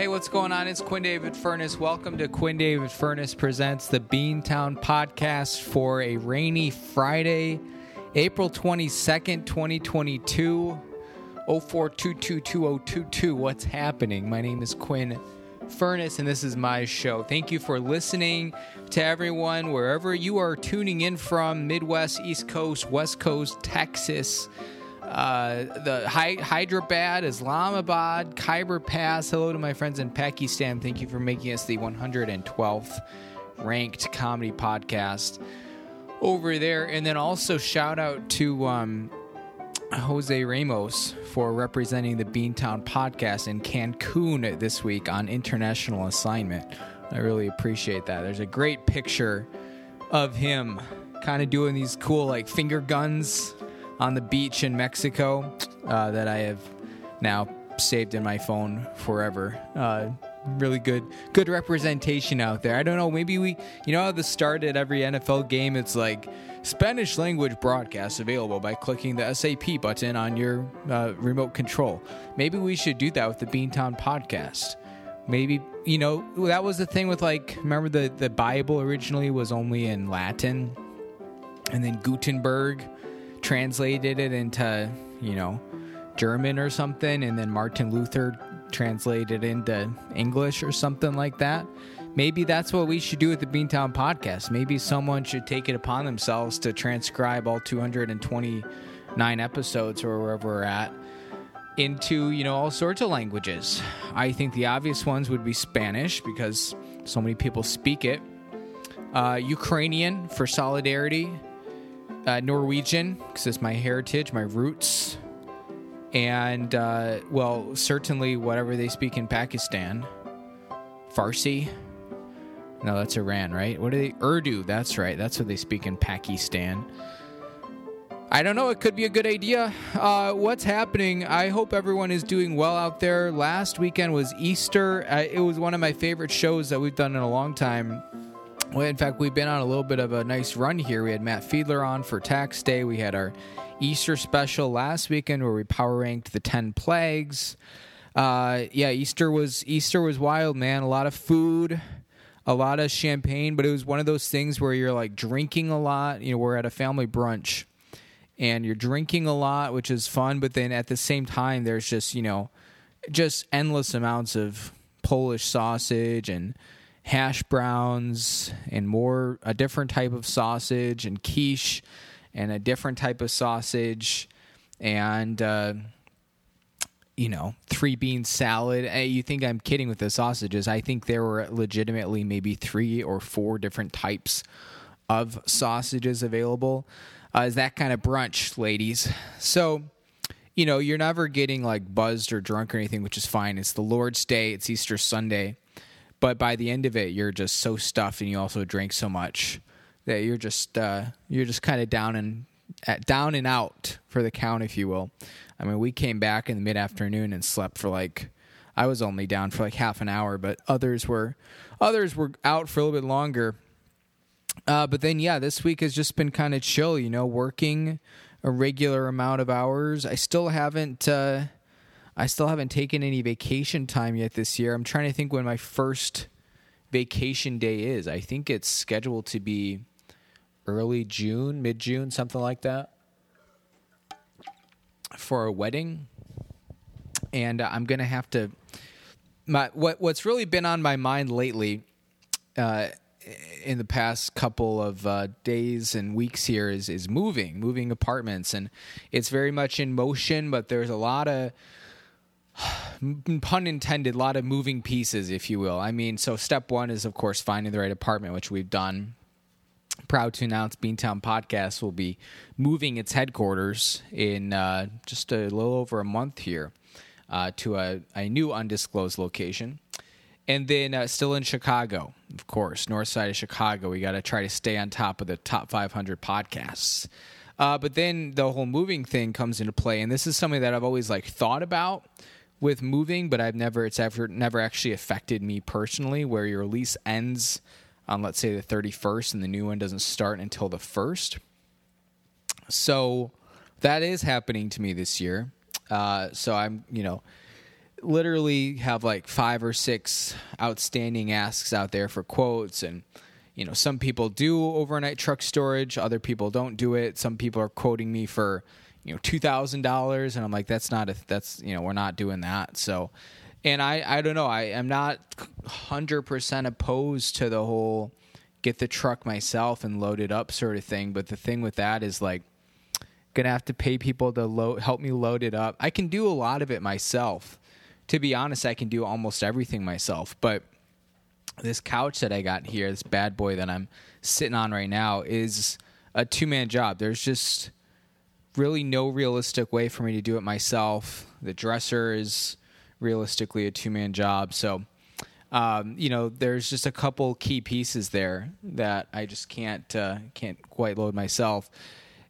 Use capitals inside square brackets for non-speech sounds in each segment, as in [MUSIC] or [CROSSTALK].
Hey, what's going on? It's Quinn David Furness. Welcome to Quinn David Furness Presents the Beantown Podcast for a rainy Friday, April 22nd, 2022. 04222022. What's happening? My name is Quinn Furness, and this is my show. Thank you for listening to everyone, wherever you are tuning in from Midwest, East Coast, West Coast, Texas uh, the Hy- Hyderabad, Islamabad, Khyber Pass. Hello to my friends in Pakistan. Thank you for making us the 112th ranked comedy podcast over there. And then also shout out to um, Jose Ramos for representing the Beantown podcast in Cancun this week on international assignment. I really appreciate that. There's a great picture of him kind of doing these cool like finger guns on the beach in Mexico uh, that I have now saved in my phone forever. Uh, really good, good representation out there. I don't know. Maybe we, you know, at the start at every NFL game, it's like Spanish language broadcast available by clicking the SAP button on your uh, remote control. Maybe we should do that with the Beantown podcast. Maybe you know that was the thing with like remember the the Bible originally was only in Latin, and then Gutenberg translated it into, you know, German or something, and then Martin Luther translated into English or something like that. Maybe that's what we should do with the Beantown podcast. Maybe someone should take it upon themselves to transcribe all 229 episodes or wherever we're at into, you know, all sorts of languages. I think the obvious ones would be Spanish because so many people speak it. Uh, Ukrainian for solidarity uh, Norwegian because it's my heritage, my roots, and uh, well, certainly whatever they speak in Pakistan. Farsi. No, that's Iran, right? What are they? Urdu. That's right. That's what they speak in Pakistan. I don't know. It could be a good idea. Uh, what's happening? I hope everyone is doing well out there. Last weekend was Easter. Uh, it was one of my favorite shows that we've done in a long time. Well, in fact, we've been on a little bit of a nice run here. We had Matt Fiedler on for Tax Day. We had our Easter special last weekend where we power ranked the ten plagues. Uh, yeah, Easter was Easter was wild, man. A lot of food, a lot of champagne, but it was one of those things where you're like drinking a lot. You know, we're at a family brunch, and you're drinking a lot, which is fun. But then at the same time, there's just you know, just endless amounts of Polish sausage and hash browns and more a different type of sausage and quiche and a different type of sausage and uh, you know three bean salad. Hey, you think i'm kidding with the sausages. I think there were legitimately maybe three or four different types of sausages available. Uh, is that kind of brunch ladies? So you know you're never getting like buzzed or drunk or anything which is fine. It's the lord's day. It's easter sunday but by the end of it you're just so stuffed and you also drink so much that you're just uh, you're just kind of down and at, down and out for the count if you will. I mean we came back in the mid afternoon and slept for like i was only down for like half an hour but others were others were out for a little bit longer. Uh, but then yeah this week has just been kind of chill you know working a regular amount of hours. I still haven't uh, I still haven't taken any vacation time yet this year. I'm trying to think when my first vacation day is. I think it's scheduled to be early June, mid June, something like that, for a wedding. And I'm gonna have to. My what what's really been on my mind lately, uh, in the past couple of uh, days and weeks here is is moving, moving apartments, and it's very much in motion. But there's a lot of pun intended, a lot of moving pieces, if you will. I mean, so step one is, of course, finding the right apartment, which we've done. Proud to announce Beantown Podcast will be moving its headquarters in uh, just a little over a month here uh, to a, a, new undisclosed location. And then uh, still in Chicago, of course, north side of Chicago. We got to try to stay on top of the top 500 podcasts. Uh, but then the whole moving thing comes into play, and this is something that I've always like thought about with moving, but I've never it's ever never actually affected me personally. Where your lease ends on let's say the thirty first, and the new one doesn't start until the first. So that is happening to me this year. Uh, so I'm you know literally have like five or six outstanding asks out there for quotes and you know some people do overnight truck storage other people don't do it some people are quoting me for you know $2000 and i'm like that's not a that's you know we're not doing that. So and i i don't know. I am not 100% opposed to the whole get the truck myself and load it up sort of thing. But the thing with that is like gonna have to pay people to load help me load it up. I can do a lot of it myself. To be honest i can do almost everything myself. But this couch that I got here, this bad boy that I'm sitting on right now, is a two man job. There's just really no realistic way for me to do it myself. The dresser is realistically a two man job. So, um, you know, there's just a couple key pieces there that I just can't uh, can't quite load myself.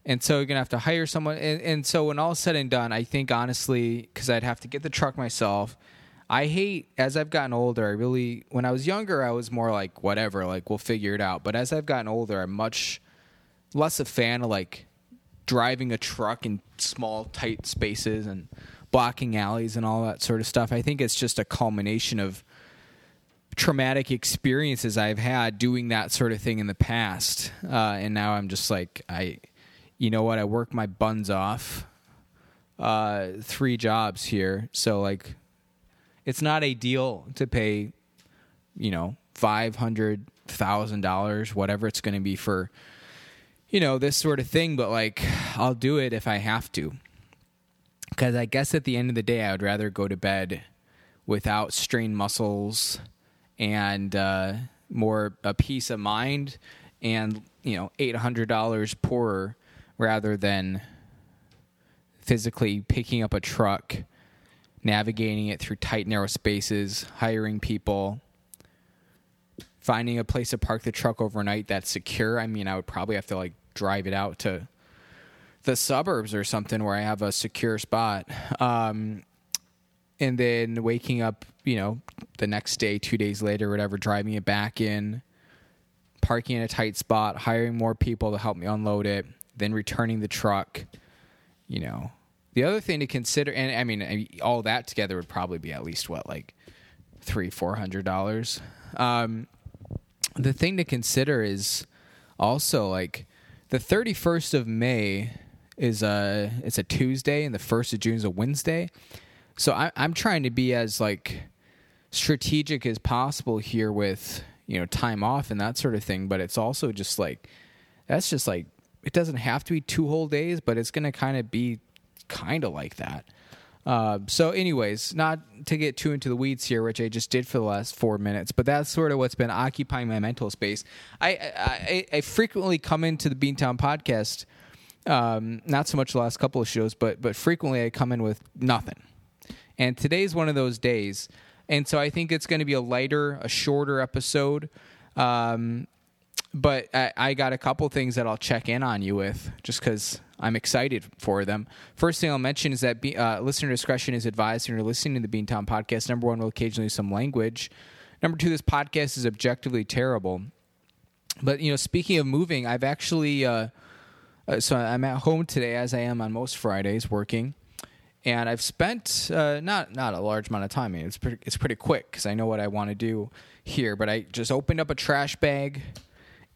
And so you're gonna have to hire someone. And, and so when all said and done, I think honestly, because I'd have to get the truck myself, I hate as I've gotten older. I really, when I was younger, I was more like whatever, like we'll figure it out. But as I've gotten older, I'm much less a fan of like driving a truck in small, tight spaces and blocking alleys and all that sort of stuff. I think it's just a culmination of traumatic experiences I've had doing that sort of thing in the past. Uh, and now I'm just like, I, you know what? I work my buns off. Uh, three jobs here. So like it's not ideal to pay, you know, five hundred thousand dollars, whatever it's going to be for, you know, this sort of thing. But like, I'll do it if I have to, because I guess at the end of the day, I would rather go to bed without strained muscles and uh, more a peace of mind, and you know, eight hundred dollars poorer rather than physically picking up a truck navigating it through tight, narrow spaces, hiring people, finding a place to park the truck overnight that's secure. I mean, I would probably have to like drive it out to the suburbs or something where I have a secure spot. Um, and then waking up, you know, the next day, two days later, whatever, driving it back in, parking in a tight spot, hiring more people to help me unload it, then returning the truck, you know, the other thing to consider, and I mean, all that together would probably be at least what, like three, four hundred dollars. Um, the thing to consider is also like the thirty first of May is a it's a Tuesday, and the first of June is a Wednesday. So I, I'm trying to be as like strategic as possible here with you know time off and that sort of thing. But it's also just like that's just like it doesn't have to be two whole days, but it's going to kind of be kind of like that. Uh, so, anyways, not to get too into the weeds here, which I just did for the last four minutes, but that's sort of what's been occupying my mental space. I I, I frequently come into the Beantown podcast, um, not so much the last couple of shows, but but frequently I come in with nothing. And today's one of those days, and so I think it's going to be a lighter, a shorter episode. Um, but I, I, got a couple things that I'll check in on you with, just because I'm excited for them. First thing I'll mention is that be, uh, listener discretion is advised when you're listening to the Beantown podcast. Number one, we'll occasionally use some language. Number two, this podcast is objectively terrible. But you know, speaking of moving, I've actually uh, uh, so I'm at home today, as I am on most Fridays, working, and I've spent uh, not not a large amount of time. I mean, it's pretty, it's pretty quick because I know what I want to do here. But I just opened up a trash bag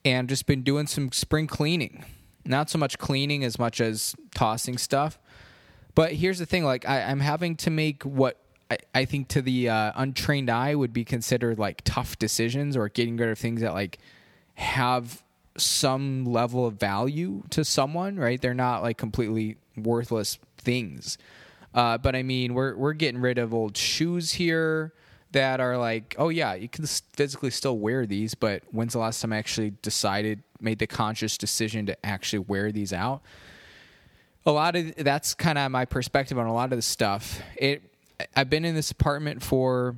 and just been doing some spring cleaning not so much cleaning as much as tossing stuff. But here's the thing: like I, am having to make what I, I think to the uh, untrained eye would be considered like tough decisions, or getting rid of things that like have some level of value to someone. Right? They're not like completely worthless things. Uh, but I mean, we're we're getting rid of old shoes here that are like, oh yeah, you can physically still wear these, but when's the last time I actually decided, made the conscious decision to actually wear these out? A lot of that's kind of my perspective on a lot of the stuff. It I've been in this apartment for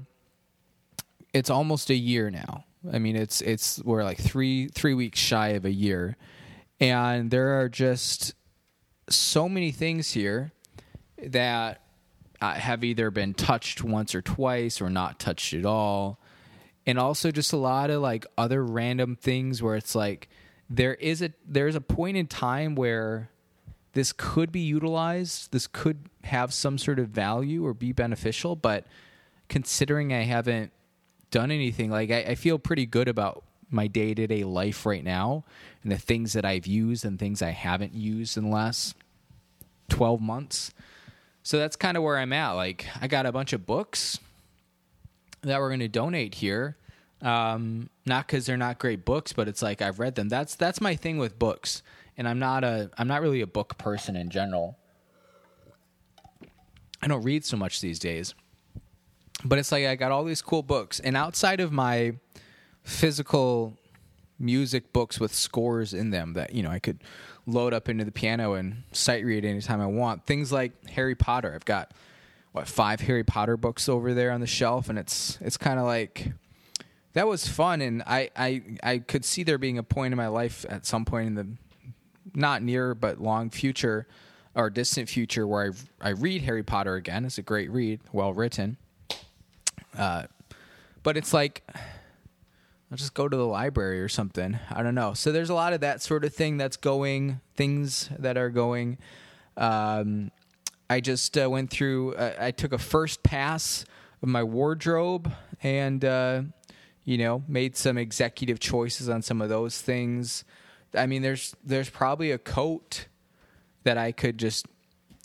it's almost a year now. I mean, it's it's we're like three three weeks shy of a year, and there are just so many things here that Uh, have either been touched once or twice or not touched at all. And also just a lot of like other random things where it's like there is a there's a point in time where this could be utilized, this could have some sort of value or be beneficial, but considering I haven't done anything, like I, I feel pretty good about my day to day life right now and the things that I've used and things I haven't used in the last 12 months. So that's kind of where I'm at. Like, I got a bunch of books that we're going to donate here. Um, not because they're not great books, but it's like I've read them. That's that's my thing with books, and I'm not a I'm not really a book person in general. I don't read so much these days, but it's like I got all these cool books, and outside of my physical music books with scores in them that you know I could load up into the piano and sight read anytime I want. Things like Harry Potter. I've got what five Harry Potter books over there on the shelf, and it's it's kind of like that was fun, and I, I I could see there being a point in my life at some point in the not near but long future or distant future where I I read Harry Potter again. It's a great read, well written. Uh, but it's like I'll just go to the library or something. I don't know. So there's a lot of that sort of thing that's going, things that are going. Um, I just uh, went through, uh, I took a first pass of my wardrobe and, uh, you know, made some executive choices on some of those things. I mean, there's there's probably a coat that I could just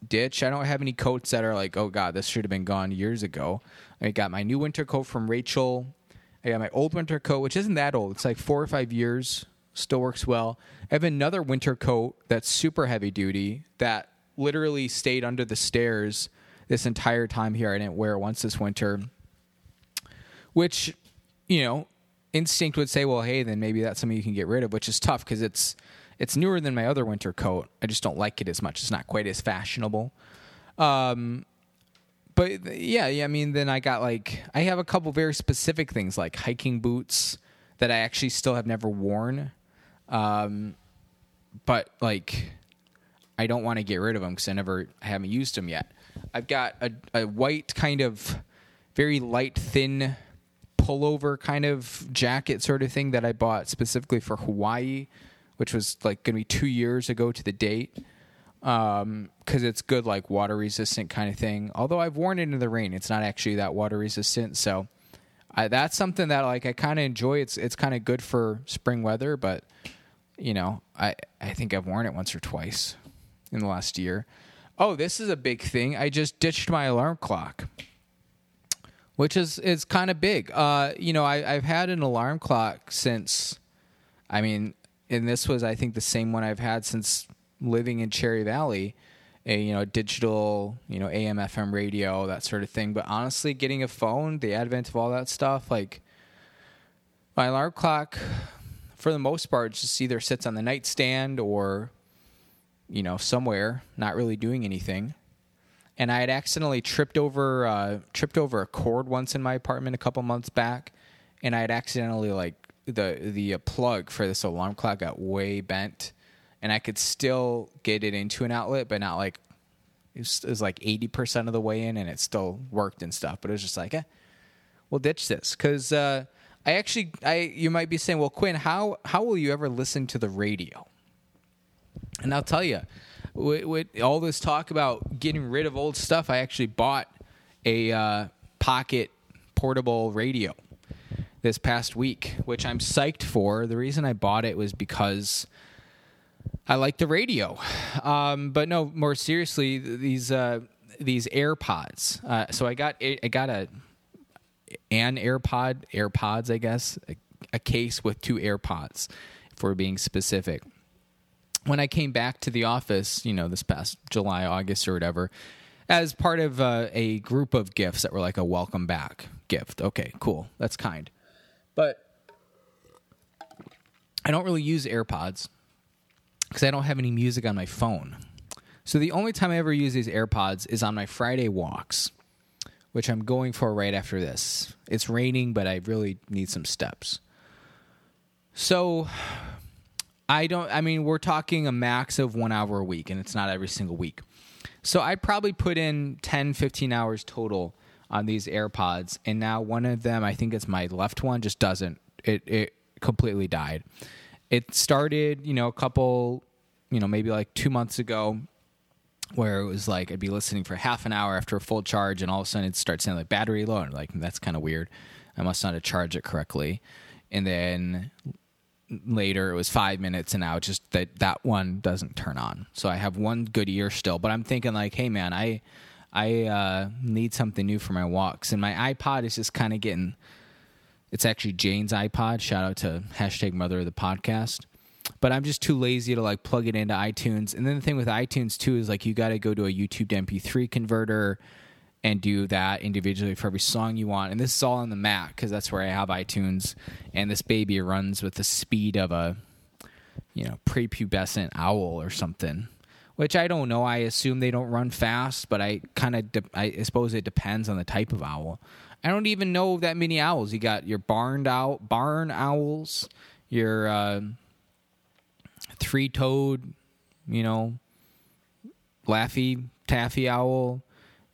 ditch. I don't have any coats that are like, oh god, this should have been gone years ago. I got my new winter coat from Rachel I got my old winter coat, which isn't that old. It's like four or five years. Still works well. I have another winter coat that's super heavy duty that literally stayed under the stairs this entire time here. I didn't wear it once this winter. Which, you know, instinct would say, well, hey, then maybe that's something you can get rid of, which is tough because it's it's newer than my other winter coat. I just don't like it as much. It's not quite as fashionable. Um, but yeah, yeah, I mean, then I got like I have a couple very specific things like hiking boots that I actually still have never worn, um, but like I don't want to get rid of them because I never I haven't used them yet. I've got a, a white kind of very light, thin pullover kind of jacket sort of thing that I bought specifically for Hawaii, which was like going to be two years ago to the date um because it's good like water resistant kind of thing. Although i've worn it in the rain it's not actually that water resistant so I, that's something that like i kind of enjoy. It's it's kind of good for spring weather but you know i i think i've worn it once or twice in the last year. Oh this is a big thing. I just ditched my alarm clock which is is kind of big. Uh you know I, i've had an alarm clock since i mean and this was i think the same one i've had since living in Cherry Valley, a you know digital you know AM FM radio that sort of thing. But honestly, getting a phone, the advent of all that stuff, like my alarm clock, for the most part, just either sits on the nightstand or you know somewhere, not really doing anything. And I had accidentally tripped over uh, tripped over a cord once in my apartment a couple months back, and I had accidentally like the the uh, plug for this alarm clock got way bent and I could still get it into an outlet, but not like it was, it was like eighty percent of the way in, and it still worked and stuff. But it was just like, eh, we'll ditch this because uh, I actually, I you might be saying, well, Quinn, how how will you ever listen to the radio? And I'll tell you, with, with all this talk about getting rid of old stuff, I actually bought a uh, pocket portable radio this past week, which I'm psyched for. The reason I bought it was because I like the radio, um, but no. More seriously, these uh, these AirPods. Uh, so I got I got a an AirPod AirPods, I guess, a, a case with two AirPods, we're being specific. When I came back to the office, you know, this past July, August, or whatever, as part of uh, a group of gifts that were like a welcome back gift. Okay, cool, that's kind, but I don't really use AirPods because I don't have any music on my phone. So the only time I ever use these AirPods is on my Friday walks, which I'm going for right after this. It's raining, but I really need some steps. So I don't, I mean, we're talking a max of one hour a week, and it's not every single week. So I probably put in 10, 15 hours total on these AirPods, and now one of them, I think it's my left one, just doesn't. It, it completely died it started, you know, a couple, you know, maybe like two months ago. where it was like I'd be listening for half an hour after a full charge, and all of a sudden it starts sounding like battery low. And like that's kind of weird. I must not have charged it correctly. And then later it was five minutes, and now it's just that that one doesn't turn on. So I have one good ear still, but I'm thinking like, hey man, I I uh, need something new for my walks, and my iPod is just kind of getting. It's actually Jane's iPod. Shout out to hashtag Mother of the Podcast but I'm just too lazy to like plug it into iTunes. And then the thing with iTunes too is like you got to go to a YouTube to MP3 converter and do that individually for every song you want. And this is all on the Mac because that's where I have iTunes. And this baby runs with the speed of a you know prepubescent owl or something. Which I don't know. I assume they don't run fast, but I kind of de- I suppose it depends on the type of owl. I don't even know that many owls. You got your barn owl, barn owls, your uh, three toed, you know, laffy taffy owl,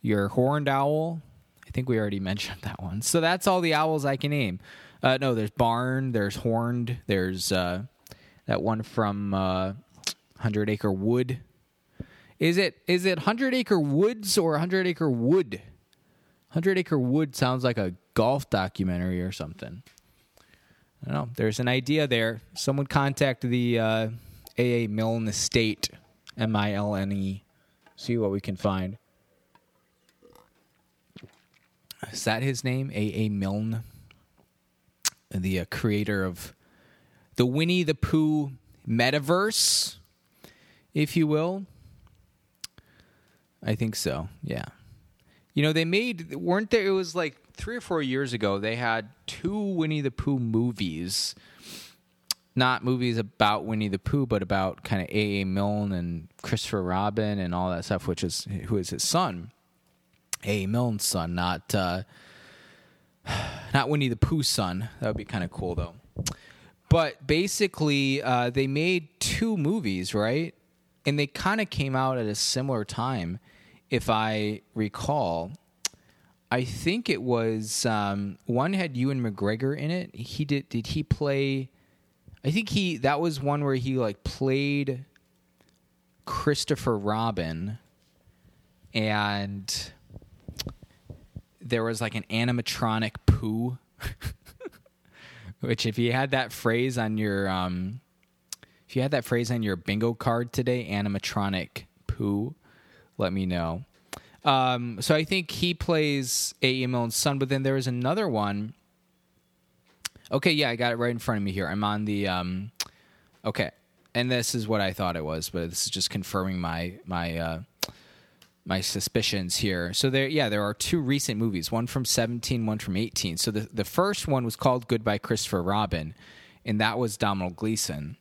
your horned owl. I think we already [LAUGHS] mentioned that one. So that's all the owls I can name. Uh, no, there's barn, there's horned, there's uh, that one from uh, Hundred Acre Wood. Is it is it Hundred Acre Woods or Hundred Acre Wood? Hundred Acre Wood sounds like a golf documentary or something. I don't know. There's an idea there. Someone contact the uh, a.A. Milne Estate, M I L N E. See what we can find. Is that his name? A.A. Milne? The uh, creator of the Winnie the Pooh metaverse, if you will. I think so, yeah. You know, they made, weren't there, it was like three or four years ago, they had two Winnie the Pooh movies not movies about Winnie the Pooh, but about kind of A. A. Milne and Christopher Robin and all that stuff, which is who is his son, A. A. Milne's son, not uh, [SIGHS] not Winnie the Pooh's son. That would be kind of cool though. But basically, uh, they made two movies, right? And they kind of came out at a similar time, if I recall. I think it was um, one had Ewan McGregor in it. He did. Did he play? I think he that was one where he like played Christopher Robin and there was like an animatronic poo [LAUGHS] which if you had that phrase on your um if you had that phrase on your bingo card today animatronic poo let me know um so i think he plays A.M. son but then there is another one Okay, yeah, I got it right in front of me here. I'm on the um okay. And this is what I thought it was, but this is just confirming my my uh my suspicions here. So there yeah, there are two recent movies, one from 17, one from 18. So the the first one was called Goodbye Christopher Robin, and that was Domhnall Gleeson.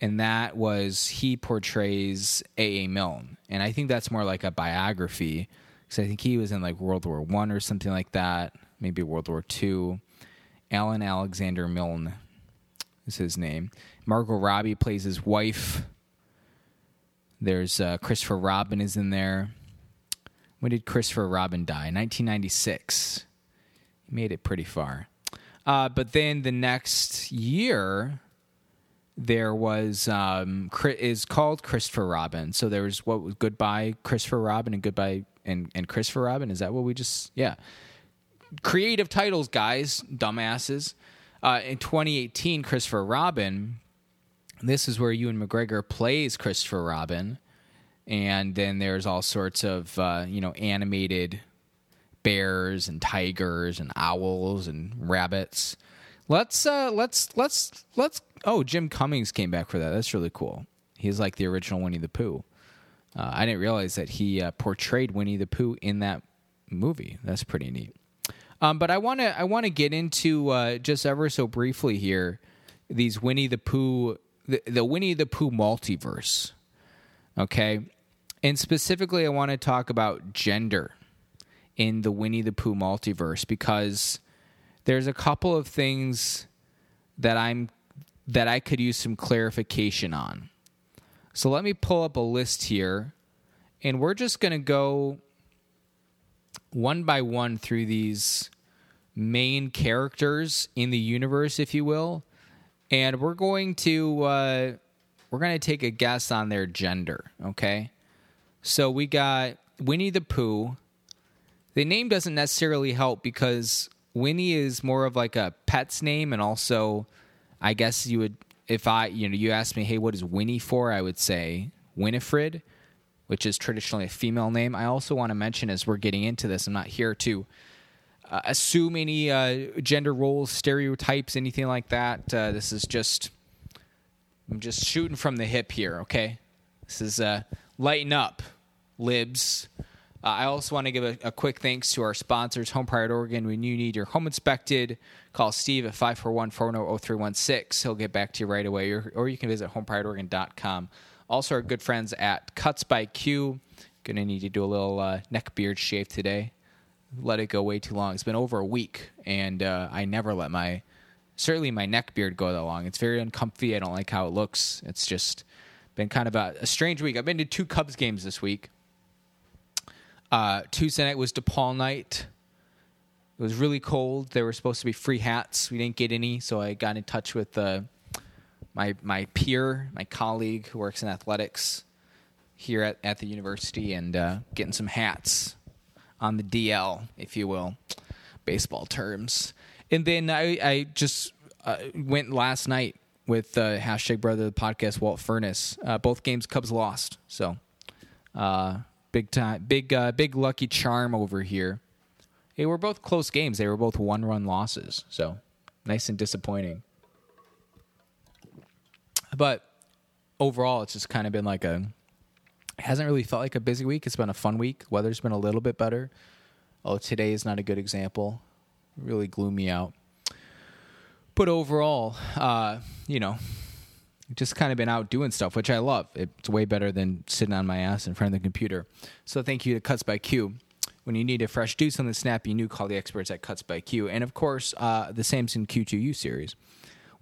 And that was he portrays A. A. Milne. And I think that's more like a biography because I think he was in like World War 1 or something like that, maybe World War 2 Alan Alexander Milne is his name. Margot Robbie plays his wife. There's uh, Christopher Robin is in there. When did Christopher Robin die? 1996. He made it pretty far. Uh, but then the next year, there was um, is called Christopher Robin. So there was what was Goodbye Christopher Robin and Goodbye and, and Christopher Robin. Is that what we just yeah? creative titles, guys, dumbasses. Uh, in 2018, Christopher Robin. This is where Ewan McGregor plays Christopher Robin, and then there's all sorts of uh, you know animated bears and tigers and owls and rabbits. Let's uh, let's let's let's. Oh, Jim Cummings came back for that. That's really cool. He's like the original Winnie the Pooh. Uh, I didn't realize that he uh, portrayed Winnie the Pooh in that movie. That's pretty neat. Um, but I want to I want to get into uh, just ever so briefly here these Winnie the Pooh the, the Winnie the Pooh multiverse. Okay, and specifically, I want to talk about gender in the Winnie the Pooh multiverse because there's a couple of things that I'm that I could use some clarification on. So let me pull up a list here, and we're just going to go one by one through these main characters in the universe, if you will, and we're going to uh, we're going to take a guess on their gender. Okay, So we got Winnie the Pooh. The name doesn't necessarily help because Winnie is more of like a pet's name, and also, I guess you would, if I, you know, you asked me, hey, what is Winnie for? I would say Winifred, which is traditionally a female name. I also want to mention as we're getting into this, I'm not here to uh, assume any uh, gender roles, stereotypes, anything like that. Uh, this is just, I'm just shooting from the hip here, okay? This is uh, lighten up, libs. Uh, I also want to give a, a, quick thanks to our sponsors, Home Pride Oregon. When you need your home inspected, call Steve at 541 410 0316. He'll get back to you right away, or, or you can visit homeprideoregon.com. Also, our good friends at Cuts by Q. Gonna need to do a little uh, neck beard shave today. Let it go way too long. It's been over a week, and uh, I never let my certainly my neck beard go that long. It's very uncomfy. I don't like how it looks. It's just been kind of a, a strange week. I've been to two Cubs games this week uh, Tuesday night was DePaul night. It was really cold. There were supposed to be free hats. We didn't get any, so I got in touch with uh, my my peer, my colleague who works in athletics here at, at the university, and uh, getting some hats on the DL, if you will, baseball terms. And then I, I just uh, went last night with uh, hashtag brother the podcast Walt Furness. Uh, both games Cubs lost, so uh, big time, big, uh, big lucky charm over here. They were both close games. They were both one-run losses, so nice and disappointing. But overall, it's just kind of been like a. It hasn't really felt like a busy week. It's been a fun week. Weather's been a little bit better. Oh, today is not a good example. Really gloomy out. But overall, uh, you know, just kind of been out doing stuff, which I love. It's way better than sitting on my ass in front of the computer. So thank you to Cuts by Q. When you need a fresh do something snappy new, call the experts at Cuts by Q. And of course, uh, the Samson Q2U series.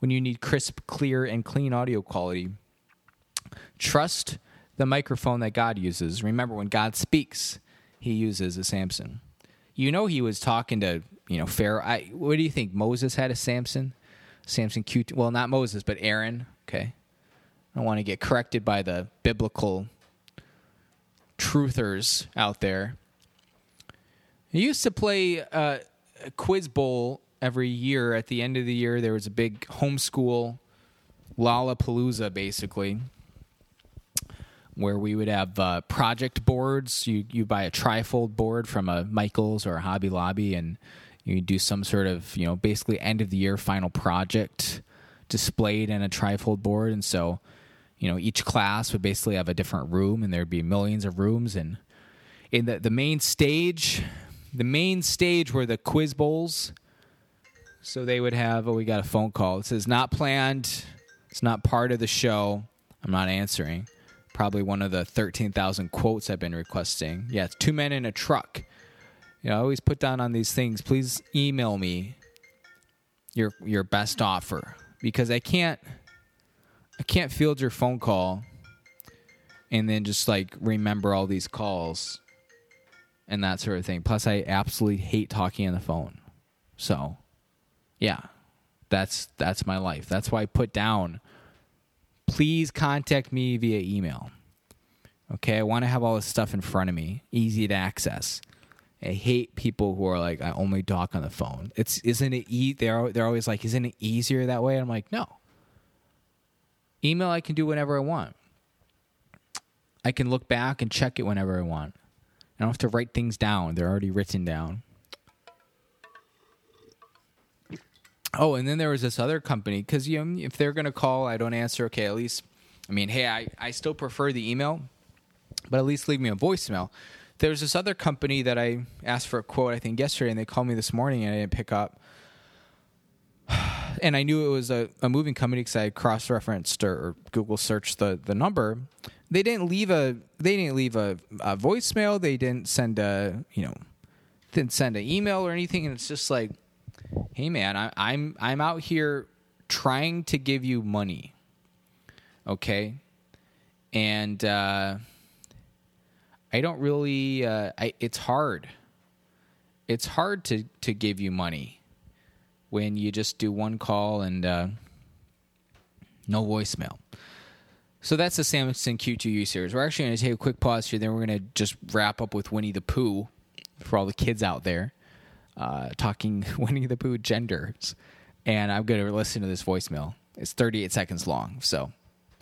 When you need crisp, clear, and clean audio quality, trust the microphone that God uses. Remember, when God speaks, he uses a Samson. You know, he was talking to, you know, Pharaoh. I, what do you think? Moses had a Samson? Samson Q2. Well, not Moses, but Aaron. Okay. I want to get corrected by the biblical truthers out there. I used to play uh, a quiz bowl every year. At the end of the year, there was a big homeschool Lollapalooza, basically, where we would have uh, project boards. You you buy a trifold board from a Michaels or a Hobby Lobby, and you do some sort of you know basically end of the year final project displayed in a trifold board, and so you know each class would basically have a different room, and there'd be millions of rooms, and in the the main stage, the main stage were the quiz bowls. So they would have, oh, we got a phone call. It says not planned. It's not part of the show. I'm not answering. Probably one of the 13,000 quotes I've been requesting. Yeah, it's two men in a truck. You know, I always put down on these things. Please email me your your best offer because I can't I can't field your phone call and then just like remember all these calls and that sort of thing. Plus I absolutely hate talking on the phone. So, yeah. That's that's my life. That's why I put down please contact me via email. Okay, I want to have all this stuff in front of me, easy to access. I hate people who are like, I only talk on the phone. It's isn't it? E- they're they're always like, isn't it easier that way? I'm like, no. Email I can do whenever I want. I can look back and check it whenever I want. I don't have to write things down; they're already written down. Oh, and then there was this other company because you know, if they're gonna call, I don't answer. Okay, at least, I mean, hey, I I still prefer the email, but at least leave me a voicemail there's this other company that I asked for a quote, I think yesterday, and they called me this morning and I didn't pick up. [SIGHS] And I knew it was a, a moving company because I cross referenced or Google searched the, the number. They didn't leave a they didn't leave a, a voicemail. They didn't send a you know didn't send an email or anything. And it's just like, hey man, I, I'm I'm out here trying to give you money, okay, and. uh I don't really. Uh, I, it's hard. It's hard to to give you money when you just do one call and uh, no voicemail. So that's the Samson Q2U series. We're actually going to take a quick pause here. Then we're going to just wrap up with Winnie the Pooh for all the kids out there, uh, talking [LAUGHS] Winnie the Pooh genders. And I'm going to listen to this voicemail. It's 38 seconds long, so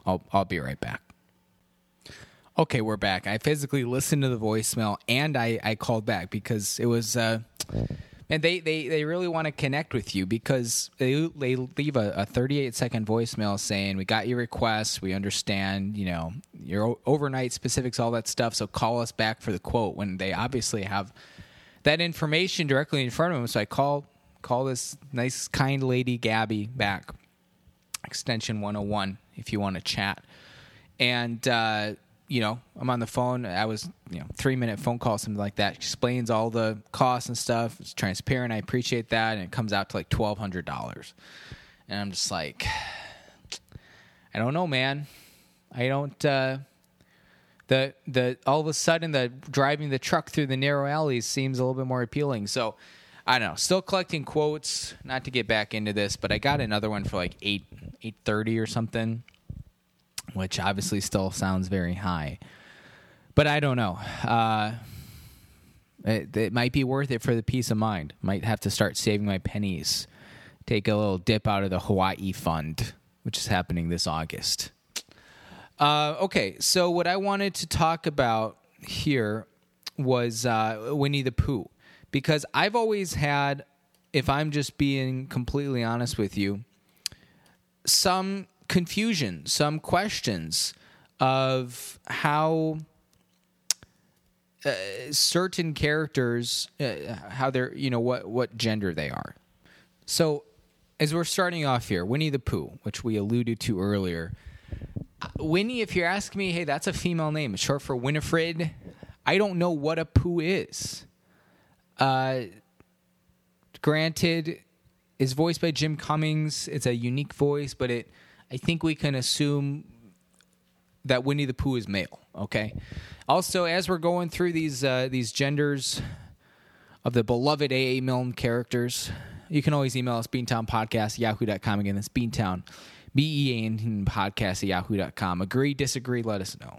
I'll I'll be right back. Okay, we're back. I physically listened to the voicemail and I, I called back because it was uh, and they, they, they really want to connect with you because they, they leave a, a 38 second voicemail saying we got your request. We understand you know your overnight specifics all that stuff. So call us back for the quote when they obviously have that information directly in front of them so i call call this nice kind lady gabby back. Extension 101 if you want to chat. And uh, you know, I'm on the phone. I was, you know, three minute phone call, something like that. Explains all the costs and stuff. It's transparent. I appreciate that. And it comes out to like twelve hundred dollars. And I'm just like, I don't know, man. I don't. Uh, the the all of a sudden the driving the truck through the narrow alleys seems a little bit more appealing. So I don't know. Still collecting quotes. Not to get back into this, but I got another one for like eight eight thirty or something which obviously still sounds very high. But I don't know. Uh, it, it, might be worth it for the peace of mind. Might have to start saving my pennies. Take a little dip out of the Hawaii fund, which is happening this August. Uh, okay, so what I wanted to talk about here was uh, Winnie the Pooh. Because I've always had, if I'm just being completely honest with you, some confusion, some questions of how uh, certain characters, uh, how they're, you know, what what gender they are. So, as we're starting off here, Winnie the Pooh, which we alluded to earlier. Uh, Winnie, if you're asking me, hey, that's a female name. Short for Winifred. I don't know what a Pooh is. Uh, granted, is voiced by Jim Cummings. It's a unique voice, but it I think we can assume that Winnie the Pooh is male. Okay. Also, as we're going through these uh, these genders of the beloved A.A. Milne characters, you can always email us beantownpodcast yahoo.com. Again, that's beantown, B E A N podcast at yahoo.com. Agree, disagree, let us know.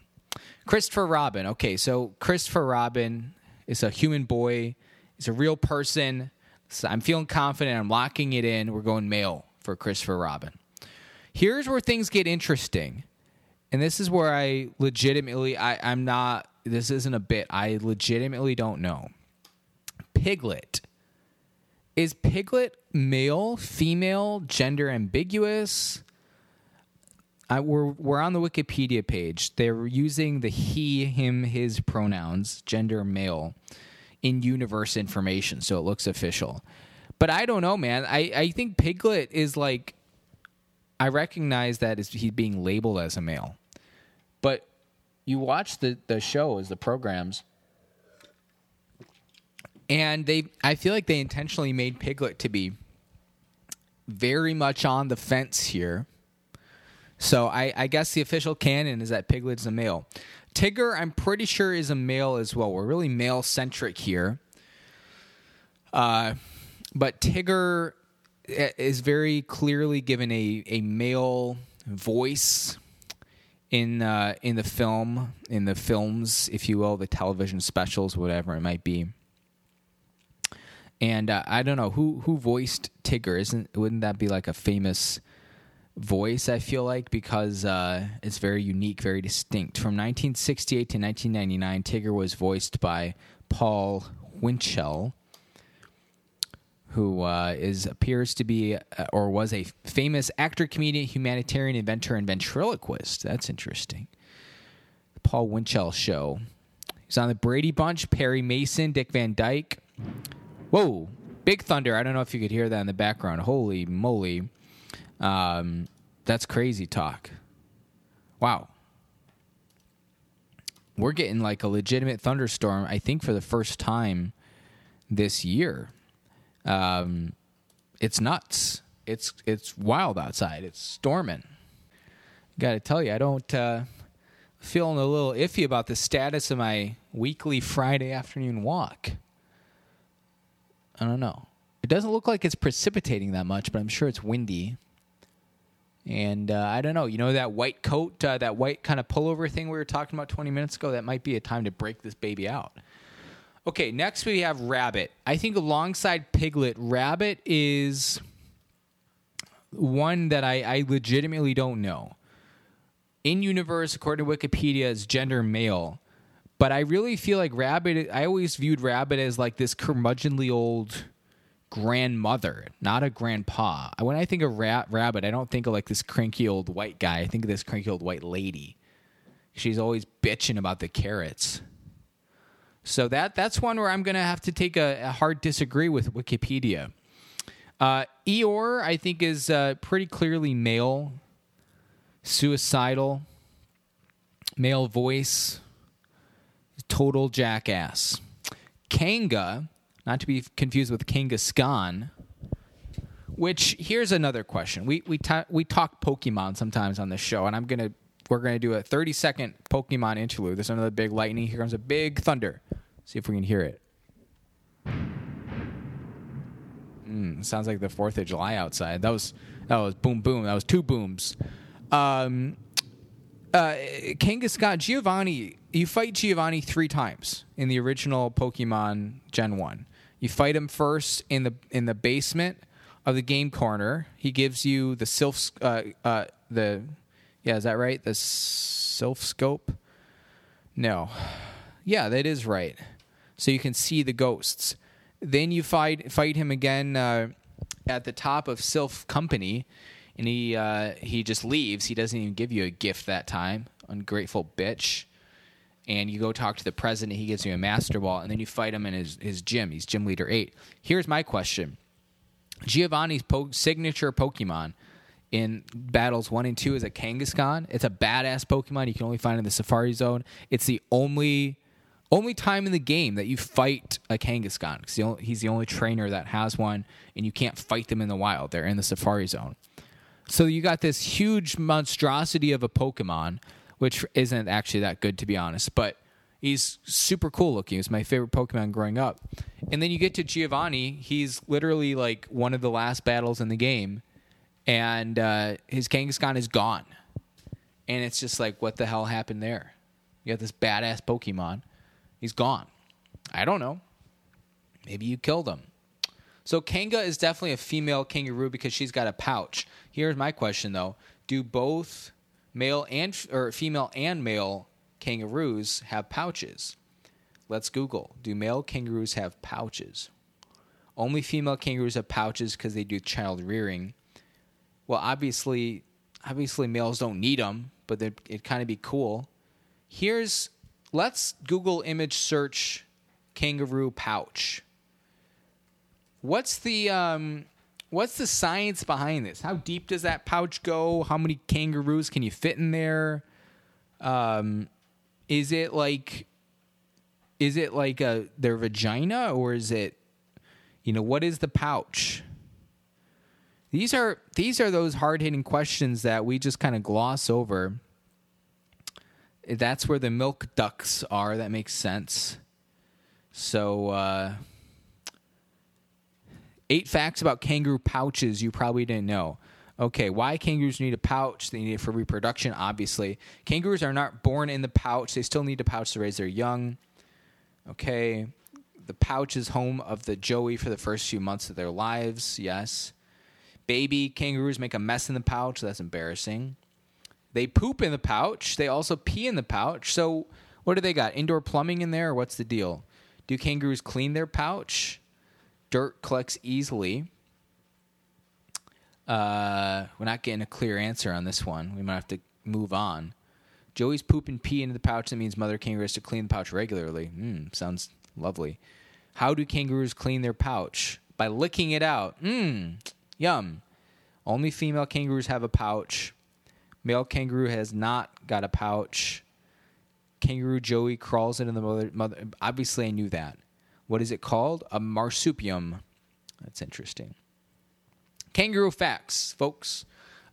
Christopher Robin. Okay, so Christopher Robin is a human boy, he's a real person. So I'm feeling confident. I'm locking it in. We're going male for Christopher Robin. Here's where things get interesting. And this is where I legitimately I, I'm not this isn't a bit. I legitimately don't know. Piglet. Is Piglet male, female, gender ambiguous? I, we're we're on the Wikipedia page. They're using the he, him, his pronouns, gender male, in universe information, so it looks official. But I don't know, man. I, I think Piglet is like I recognize that as he's being labeled as a male, but you watch the the shows, the programs, and they I feel like they intentionally made Piglet to be very much on the fence here. So I, I guess the official canon is that Piglet's a male. Tigger, I'm pretty sure, is a male as well. We're really male centric here. Uh, but Tigger is very clearly given a, a male voice in uh, in the film, in the films, if you will, the television specials, whatever it might be. And uh, I don't know who who voiced Tigger. Isn't wouldn't that be like a famous voice? I feel like because uh, it's very unique, very distinct. From 1968 to 1999, Tigger was voiced by Paul Winchell who uh, is appears to be uh, or was a famous actor, comedian, humanitarian, inventor, and ventriloquist. That's interesting. Paul Winchell show. He's on the Brady Bunch, Perry Mason, Dick Van Dyke. Whoa, Big Thunder. I don't know if you could hear that in the background. Holy moly. Um, that's crazy talk. Wow. We're getting like a legitimate thunderstorm, I think, for the first time this year. Um, it's nuts. It's it's wild outside. It's storming. Got to tell you, I don't uh, feeling a little iffy about the status of my weekly Friday afternoon walk. I don't know. It doesn't look like it's precipitating that much, but I'm sure it's windy. And uh, I don't know, you know that white coat, uh, that white kind of pullover thing we were talking about 20 minutes ago. That might be a time to break this baby out. Okay, next we have Rabbit. I think alongside Piglet, Rabbit is one that I, I legitimately don't know. In universe, according to Wikipedia, is gender male. But I really feel like Rabbit, I always viewed Rabbit as like this curmudgeonly old grandmother, not a grandpa. When I think of Ra- Rabbit, I don't think of like this cranky old white guy. I think of this cranky old white lady. She's always bitching about the carrots. So that that's one where I'm going to have to take a, a, hard disagree with Wikipedia. Uh, Eeyore, I think, is uh, pretty clearly male, suicidal, male voice, total jackass. Kanga, not to be confused with Kangaskhan, which here's another question. We we ta- we talk Pokemon sometimes on this show, and I'm gonna we're gonna do a 30 second Pokemon interlude. There's another big lightning. Here comes a big thunder. See if we can hear it. Mm, sounds like the Fourth of July outside. That was that was boom boom. That was two booms. Um, uh, Kangaskhan Giovanni. You fight Giovanni three times in the original Pokemon Gen One. You fight him first in the in the basement of the game corner. He gives you the Silph uh, uh, the yeah, is that right? The Silph scope. No, yeah, that is right so you can see the ghosts. Then you fight fight him again uh, at the top of Silph Company, and he uh, he just leaves. He doesn't even give you a gift that time. Ungrateful bitch. And you go talk to the president. He gives you a master ball, and then you fight him in his his gym. He's gym leader eight. Here's my question: Giovanni's po- signature Pokemon in battles one and two is a Kangaskhan. It's a badass Pokemon. You can only find in the Safari Zone. It's the only only time in the game that you fight a Kangaskhan because he's the only trainer that has one, and you can't fight them in the wild. They're in the Safari Zone. So you got this huge monstrosity of a Pokemon, which isn't actually that good to be honest, but he's super cool looking. He's my favorite Pokemon growing up. And then you get to Giovanni. He's literally like one of the last battles in the game, and uh, his Kangaskhan is gone. And it's just like, what the hell happened there? You got this badass Pokemon He's gone. I don't know. Maybe you killed him. So Kanga is definitely a female kangaroo because she's got a pouch. Here's my question though: Do both male and or female and male kangaroos have pouches? Let's Google. Do male kangaroos have pouches? Only female kangaroos have pouches because they do child rearing. Well, obviously, obviously males don't need them, but it'd kind of be cool. Here's let's Google image search kangaroo pouch. What's the um, what's the science behind this? How deep does that pouch go? How many kangaroos can you fit in there? Um, is it like is it like a their vagina or is it you know what is the pouch? These are these are those hard hitting questions that we just kind of gloss over that's where the milk ducts are. That makes sense. So, uh, eight facts about kangaroo pouches you probably didn't know. Okay, why kangaroos need a pouch? They need it for reproduction, obviously. Kangaroos are not born in the pouch, they still need a pouch to raise their young. Okay, the pouch is home of the joey for the first few months of their lives, yes. Baby kangaroos make a mess in the pouch, that's embarrassing. They poop in the pouch. They also pee in the pouch. So what do they got? Indoor plumbing in there, or what's the deal? Do kangaroos clean their pouch? Dirt collects easily. Uh, we're not getting a clear answer on this one. We might have to move on. Joey's poop and pee into the pouch. That means mother kangaroo has to clean the pouch regularly. Mm, sounds lovely. How do kangaroos clean their pouch? By licking it out. Mmm, yum. Only female kangaroos have a pouch. Male kangaroo has not got a pouch. Kangaroo Joey crawls into the mother. mother obviously, I knew that. What is it called? A marsupium. That's interesting. Kangaroo facts, folks.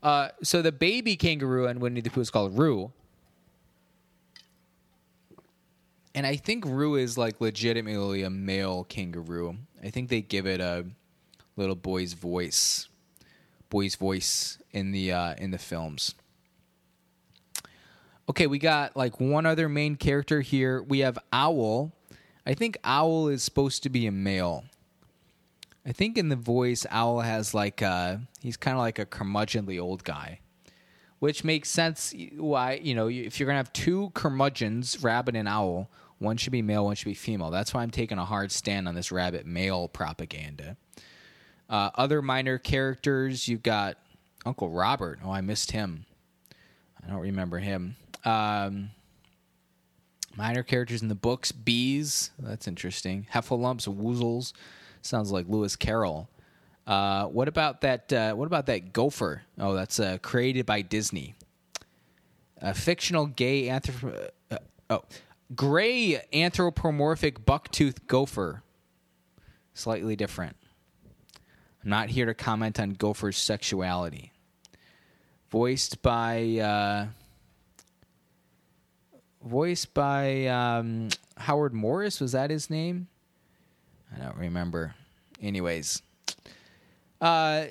Uh, so the baby kangaroo in Winnie the Pooh is called Roo. And I think Roo is like legitimately a male kangaroo. I think they give it a little boy's voice Boy's voice in the uh, in the films. Okay, we got like one other main character here. We have Owl. I think Owl is supposed to be a male. I think in the voice, Owl has like a, he's kind of like a curmudgeonly old guy, which makes sense. Why you know if you're gonna have two curmudgeons, rabbit and owl, one should be male, one should be female. That's why I'm taking a hard stand on this rabbit male propaganda. Uh, other minor characters, you've got Uncle Robert. Oh, I missed him. I don't remember him. Um, minor characters in the books: bees. That's interesting. Heffalumps, woozles. Sounds like Lewis Carroll. Uh, what about that? Uh, what about that gopher? Oh, that's uh, created by Disney. A fictional gay anthrop- uh, oh, gray anthropomorphic bucktooth gopher. Slightly different. I'm not here to comment on gopher's sexuality. Voiced by uh, voiced by um, Howard Morris. Was that his name? I don't remember. Anyways, uh,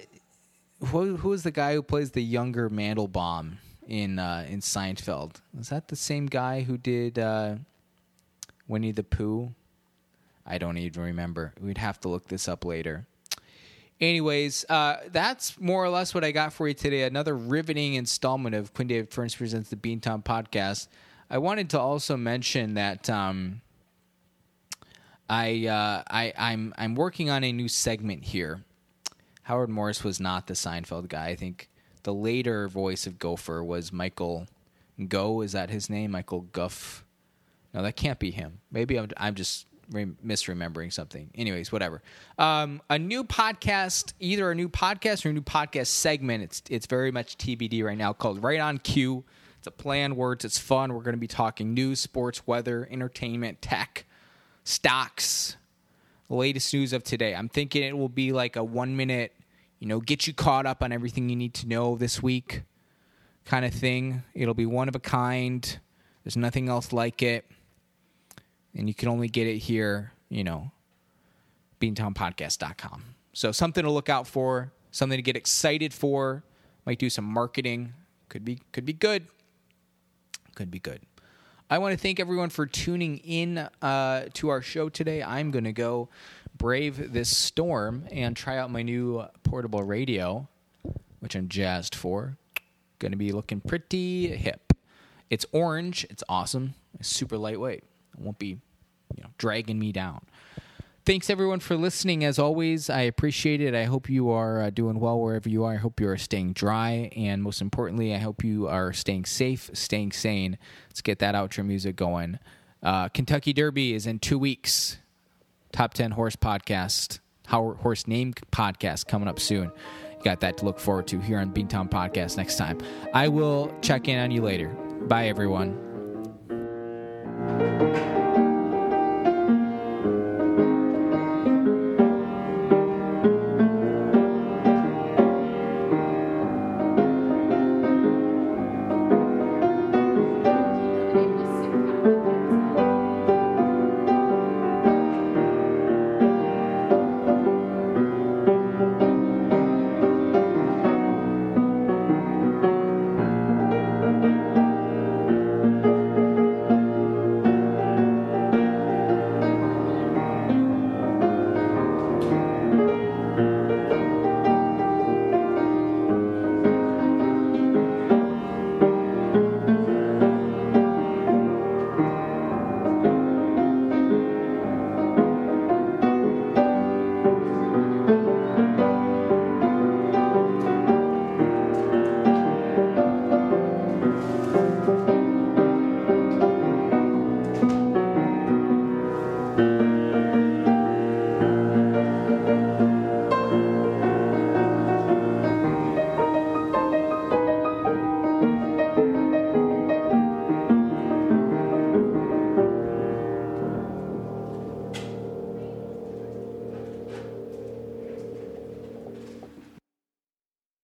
who who is the guy who plays the younger Mandelbaum in uh, in Seinfeld? Is that the same guy who did uh, Winnie the Pooh? I don't even remember. We'd have to look this up later. Anyways, uh, that's more or less what I got for you today. Another riveting installment of Quinn David Furness presents the Beantown podcast. I wanted to also mention that. Um, I, uh, I I'm I'm working on a new segment here. Howard Morris was not the Seinfeld guy. I think the later voice of Gopher was Michael Go. Is that his name? Michael Guff. No, that can't be him. Maybe I'm I'm just re- misremembering something. Anyways, whatever. Um, a new podcast, either a new podcast or a new podcast segment. It's it's very much TBD right now. Called Right on Cue. It's a play on words. It's fun. We're going to be talking news, sports, weather, entertainment, tech stocks, the latest news of today. I'm thinking it will be like a one minute, you know, get you caught up on everything you need to know this week kind of thing. It'll be one of a kind. There's nothing else like it. And you can only get it here, you know, beantownpodcast.com. So something to look out for, something to get excited for. Might do some marketing. Could be could be good. Could be good. I want to thank everyone for tuning in uh, to our show today. I'm going to go brave this storm and try out my new portable radio, which I'm jazzed for. Going to be looking pretty hip. It's orange. It's awesome. It's super lightweight. It won't be, you know, dragging me down. Thanks everyone for listening. As always, I appreciate it. I hope you are uh, doing well wherever you are. I hope you are staying dry, and most importantly, I hope you are staying safe, staying sane. Let's get that outro music going. Uh, Kentucky Derby is in two weeks. Top ten horse podcast, horse name podcast coming up soon. You got that to look forward to here on Beantown Podcast next time. I will check in on you later. Bye, everyone.